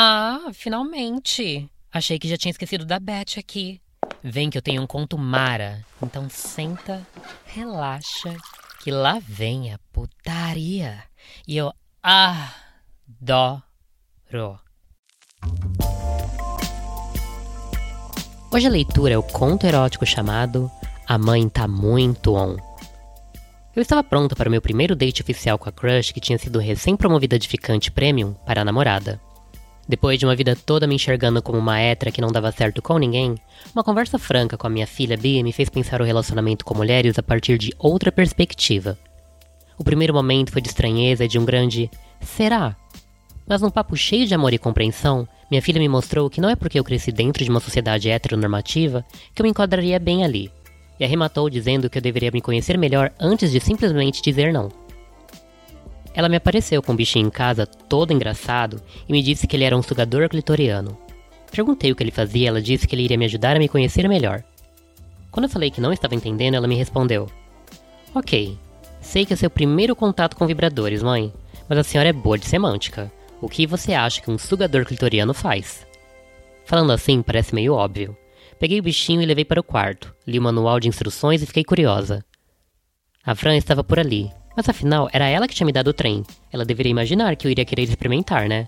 Ah, finalmente. Achei que já tinha esquecido da Beth aqui. Vem que eu tenho um conto mara. Então senta, relaxa, que lá vem a putaria. E eu adoro. Hoje a leitura é o conto erótico chamado A Mãe Tá Muito On. Eu estava pronta para o meu primeiro date oficial com a crush que tinha sido recém-promovida de ficante premium para a namorada. Depois de uma vida toda me enxergando como uma hétera que não dava certo com ninguém, uma conversa franca com a minha filha Bia me fez pensar o relacionamento com mulheres a partir de outra perspectiva. O primeiro momento foi de estranheza e de um grande será? Mas num papo cheio de amor e compreensão, minha filha me mostrou que não é porque eu cresci dentro de uma sociedade heteronormativa que eu me enquadraria bem ali, e arrematou dizendo que eu deveria me conhecer melhor antes de simplesmente dizer não. Ela me apareceu com um bichinho em casa, todo engraçado, e me disse que ele era um sugador clitoriano. Perguntei o que ele fazia e ela disse que ele iria me ajudar a me conhecer melhor. Quando eu falei que não estava entendendo, ela me respondeu: Ok, sei que é seu primeiro contato com vibradores, mãe, mas a senhora é boa de semântica. O que você acha que um sugador clitoriano faz? Falando assim, parece meio óbvio. Peguei o bichinho e levei para o quarto, li o manual de instruções e fiquei curiosa. A Fran estava por ali, mas afinal, era ela que tinha me dado o trem. Ela deveria imaginar que eu iria querer experimentar, né?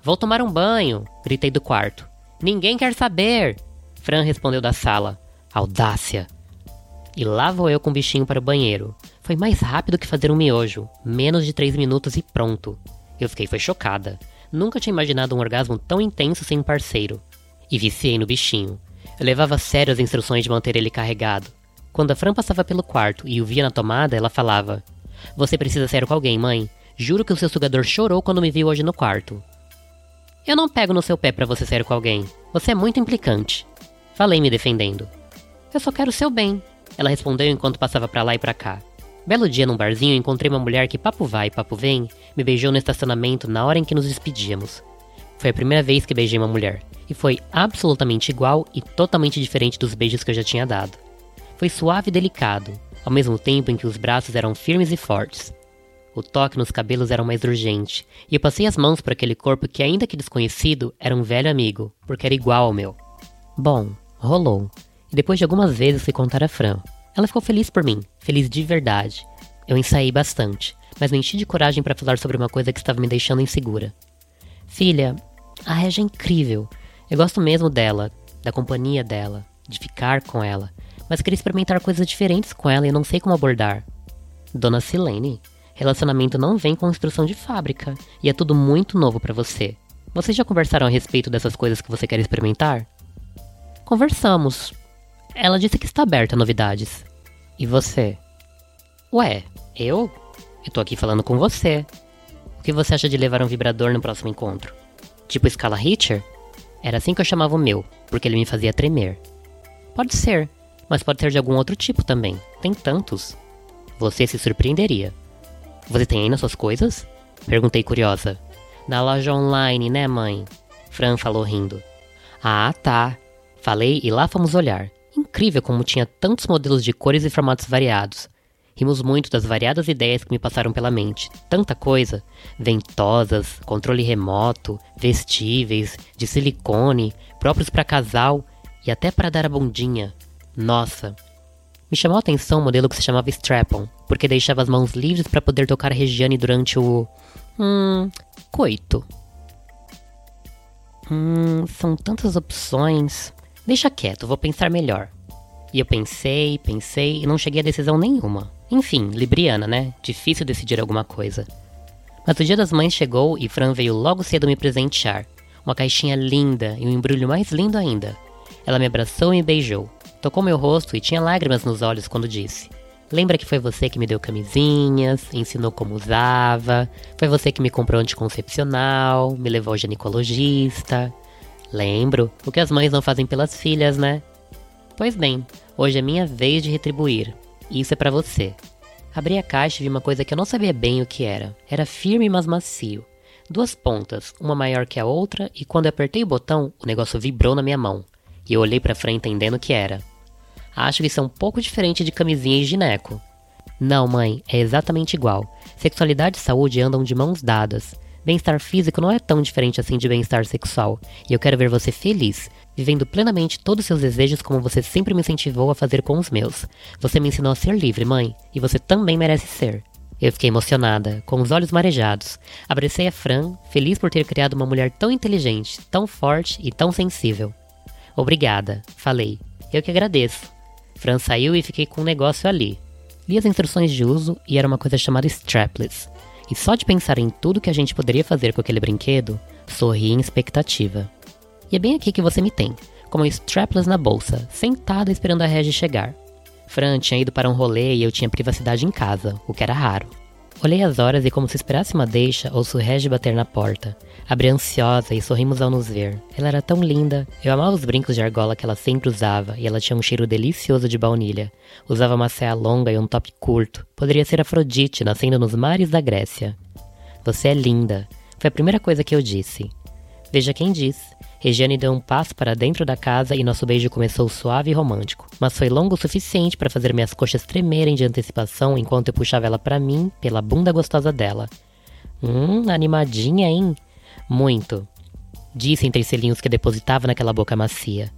Vou tomar um banho, gritei do quarto. Ninguém quer saber! Fran respondeu da sala. Audácia! E lá vou eu com o bichinho para o banheiro. Foi mais rápido que fazer um miojo. Menos de três minutos e pronto. Eu fiquei foi chocada. Nunca tinha imaginado um orgasmo tão intenso sem um parceiro. E viciei no bichinho. Eu levava sério as instruções de manter ele carregado. Quando a Fran passava pelo quarto e o via na tomada, ela falava: Você precisa ser com alguém, mãe. Juro que o seu sugador chorou quando me viu hoje no quarto. Eu não pego no seu pé para você sair com alguém. Você é muito implicante. Falei me defendendo. Eu só quero o seu bem. Ela respondeu enquanto passava para lá e para cá. Belo dia num barzinho encontrei uma mulher que papo vai, papo vem, me beijou no estacionamento na hora em que nos despedíamos. Foi a primeira vez que beijei uma mulher, e foi absolutamente igual e totalmente diferente dos beijos que eu já tinha dado. Foi suave e delicado, ao mesmo tempo em que os braços eram firmes e fortes. O toque nos cabelos era mais urgente, e eu passei as mãos por aquele corpo que, ainda que desconhecido, era um velho amigo, porque era igual ao meu. Bom, rolou. E depois de algumas vezes fui contar a Fran. Ela ficou feliz por mim, feliz de verdade. Eu ensaiei bastante, mas me enchi de coragem para falar sobre uma coisa que estava me deixando insegura. Filha, a Regia é incrível. Eu gosto mesmo dela, da companhia dela, de ficar com ela mas queria experimentar coisas diferentes com ela e não sei como abordar. Dona Silene, relacionamento não vem com instrução de fábrica e é tudo muito novo para você. Vocês já conversaram a respeito dessas coisas que você quer experimentar? Conversamos. Ela disse que está aberta a novidades. E você? Ué, eu? Eu tô aqui falando com você. O que você acha de levar um vibrador no próximo encontro? Tipo escala Hitcher? Era assim que eu chamava o meu, porque ele me fazia tremer. Pode ser, mas pode ser de algum outro tipo também. Tem tantos. Você se surpreenderia. Você tem nas suas coisas? Perguntei curiosa. Na loja online, né, mãe? Fran falou rindo. Ah, tá. Falei e lá fomos olhar. Incrível como tinha tantos modelos de cores e formatos variados. Rimos muito das variadas ideias que me passaram pela mente. Tanta coisa. Ventosas, controle remoto, vestíveis, de silicone, próprios para casal e até para dar a bundinha. Nossa! Me chamou a atenção um modelo que se chamava Strap-on, porque deixava as mãos livres para poder tocar Regiane durante o. Hum. coito. Hum, são tantas opções. Deixa quieto, vou pensar melhor. E eu pensei, pensei e não cheguei a decisão nenhuma. Enfim, Libriana, né? Difícil decidir alguma coisa. Mas o dia das mães chegou e Fran veio logo cedo me presentear. Uma caixinha linda e um embrulho mais lindo ainda. Ela me abraçou e me beijou. Tocou meu rosto e tinha lágrimas nos olhos quando disse: Lembra que foi você que me deu camisinhas, ensinou como usava, foi você que me comprou anticoncepcional, me levou ao ginecologista. Lembro, o que as mães não fazem pelas filhas, né? Pois bem, hoje é minha vez de retribuir. Isso é para você. Abri a caixa e vi uma coisa que eu não sabia bem o que era. Era firme, mas macio. Duas pontas, uma maior que a outra, e quando apertei o botão, o negócio vibrou na minha mão. E eu olhei para frente entendendo o que era. Acho que isso um pouco diferente de camisinha e gineco. Não, mãe, é exatamente igual. Sexualidade e saúde andam de mãos dadas. Bem-estar físico não é tão diferente assim de bem-estar sexual, e eu quero ver você feliz, vivendo plenamente todos os seus desejos como você sempre me incentivou a fazer com os meus. Você me ensinou a ser livre, mãe, e você também merece ser. Eu fiquei emocionada, com os olhos marejados. Abracei a Fran, feliz por ter criado uma mulher tão inteligente, tão forte e tão sensível. Obrigada, falei. Eu que agradeço. Fran saiu e fiquei com um negócio ali. Li as instruções de uso e era uma coisa chamada strapless. E só de pensar em tudo que a gente poderia fazer com aquele brinquedo, sorri em expectativa. E é bem aqui que você me tem, com um strapless na bolsa, sentada esperando a Regi chegar. Fran tinha ido para um rolê e eu tinha privacidade em casa, o que era raro. Olhei as horas e, como se esperasse uma deixa, ouço Regi bater na porta. Abri ansiosa e sorrimos ao nos ver. Ela era tão linda. Eu amava os brincos de argola que ela sempre usava e ela tinha um cheiro delicioso de baunilha. Usava uma saia longa e um top curto. Poderia ser Afrodite nascendo nos mares da Grécia. Você é linda. Foi a primeira coisa que eu disse. Veja quem diz. Regiane deu um passo para dentro da casa e nosso beijo começou suave e romântico, mas foi longo o suficiente para fazer minhas coxas tremerem de antecipação enquanto eu puxava ela para mim pela bunda gostosa dela. Hum, animadinha, hein? Muito. Disse entre selinhos que depositava naquela boca macia.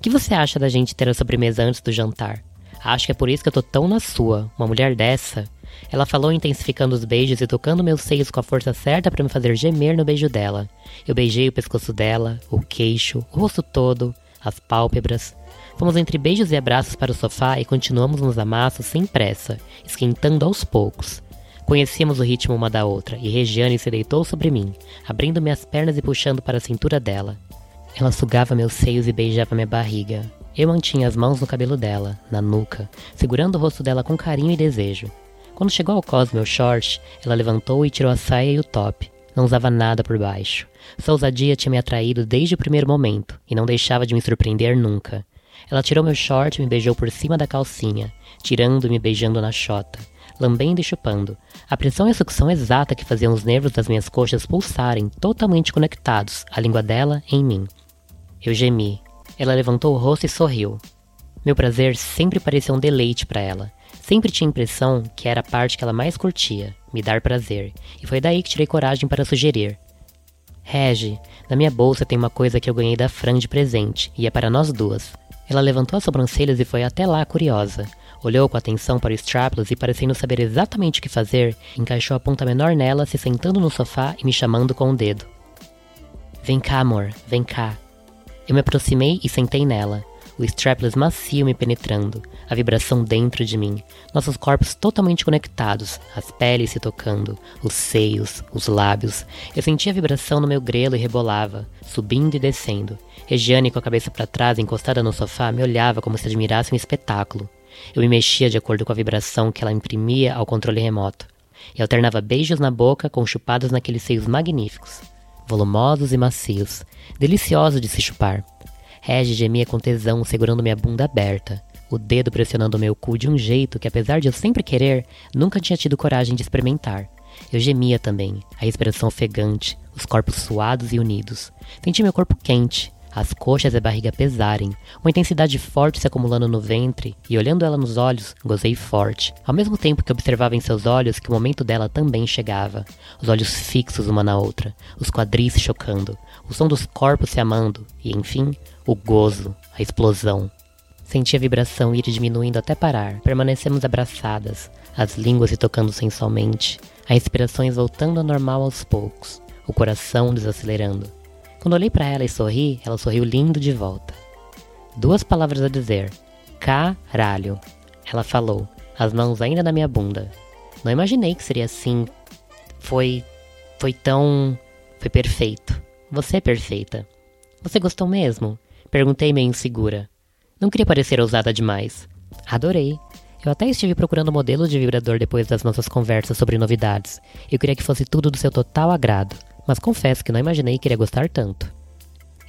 Que você acha da gente ter a sobremesa antes do jantar? Acho que é por isso que eu tô tão na sua. Uma mulher dessa. Ela falou intensificando os beijos e tocando meus seios com a força certa para me fazer gemer no beijo dela. Eu beijei o pescoço dela, o queixo, o rosto todo, as pálpebras. Fomos entre beijos e abraços para o sofá e continuamos nos amassos sem pressa, esquentando aos poucos. Conhecíamos o ritmo uma da outra, e Regiane se deitou sobre mim, abrindo minhas pernas e puxando para a cintura dela. Ela sugava meus seios e beijava minha barriga. Eu mantinha as mãos no cabelo dela, na nuca, segurando o rosto dela com carinho e desejo. Quando chegou ao cos meu short, ela levantou e tirou a saia e o top. Não usava nada por baixo. Sua ousadia tinha me atraído desde o primeiro momento, e não deixava de me surpreender nunca. Ela tirou meu short e me beijou por cima da calcinha, tirando e me beijando na chota, lambendo e chupando. A pressão e a sucção exata que faziam os nervos das minhas coxas pulsarem, totalmente conectados, a língua dela em mim. Eu gemi. Ela levantou o rosto e sorriu. Meu prazer sempre parecia um deleite para ela. Sempre tinha a impressão que era a parte que ela mais curtia, me dar prazer, e foi daí que tirei coragem para sugerir. Regi, na minha bolsa tem uma coisa que eu ganhei da Fran de presente, e é para nós duas. Ela levantou as sobrancelhas e foi até lá curiosa. Olhou com atenção para o strapless e, parecendo saber exatamente o que fazer, encaixou a ponta menor nela, se sentando no sofá e me chamando com o dedo. Vem cá, amor, vem cá. Eu me aproximei e sentei nela o strapless macio me penetrando, a vibração dentro de mim, nossos corpos totalmente conectados, as peles se tocando, os seios, os lábios. Eu sentia a vibração no meu grelo e rebolava, subindo e descendo. Regiane, com a cabeça para trás, encostada no sofá, me olhava como se admirasse um espetáculo. Eu me mexia de acordo com a vibração que ela imprimia ao controle remoto. E alternava beijos na boca com chupadas naqueles seios magníficos, volumosos e macios, deliciosos de se chupar. Regis gemia com tesão, segurando minha bunda aberta, o dedo pressionando meu cu de um jeito que, apesar de eu sempre querer, nunca tinha tido coragem de experimentar. Eu gemia também, a respiração ofegante, os corpos suados e unidos. Senti meu corpo quente, as coxas e a barriga pesarem, uma intensidade forte se acumulando no ventre, e olhando ela nos olhos, gozei forte, ao mesmo tempo que observava em seus olhos que o momento dela também chegava, os olhos fixos uma na outra, os quadris chocando, o som dos corpos se amando, e enfim, o gozo, a explosão. Senti a vibração ir diminuindo até parar. Permanecemos abraçadas, as línguas se tocando sensualmente, as respirações voltando ao normal aos poucos, o coração desacelerando. Quando olhei para ela e sorri, ela sorriu lindo de volta. Duas palavras a dizer: caralho. Ela falou, as mãos ainda na minha bunda. Não imaginei que seria assim. Foi. Foi tão. Foi perfeito. Você é perfeita. Você gostou mesmo? Perguntei meio insegura. Não queria parecer ousada demais. Adorei. Eu até estive procurando modelo de vibrador depois das nossas conversas sobre novidades. Eu queria que fosse tudo do seu total agrado mas confesso que não imaginei que iria gostar tanto.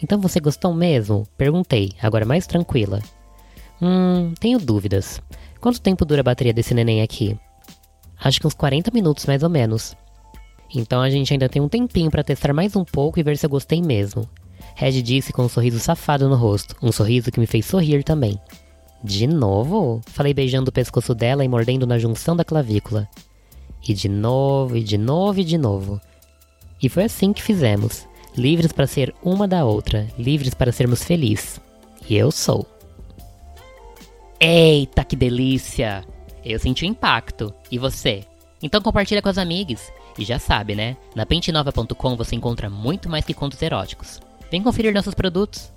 Então você gostou mesmo? Perguntei, agora mais tranquila. Hum, tenho dúvidas. Quanto tempo dura a bateria desse neném aqui? Acho que uns 40 minutos mais ou menos. Então a gente ainda tem um tempinho para testar mais um pouco e ver se eu gostei mesmo. Red disse com um sorriso safado no rosto, um sorriso que me fez sorrir também. De novo? Falei beijando o pescoço dela e mordendo na junção da clavícula. E de novo, e de novo, e de novo. E foi assim que fizemos. Livres para ser uma da outra, livres para sermos felizes. E eu sou. Eita, que delícia! Eu senti o impacto. E você? Então compartilha com as amigas. E já sabe, né? Na pentenova.com você encontra muito mais que contos eróticos. Vem conferir nossos produtos.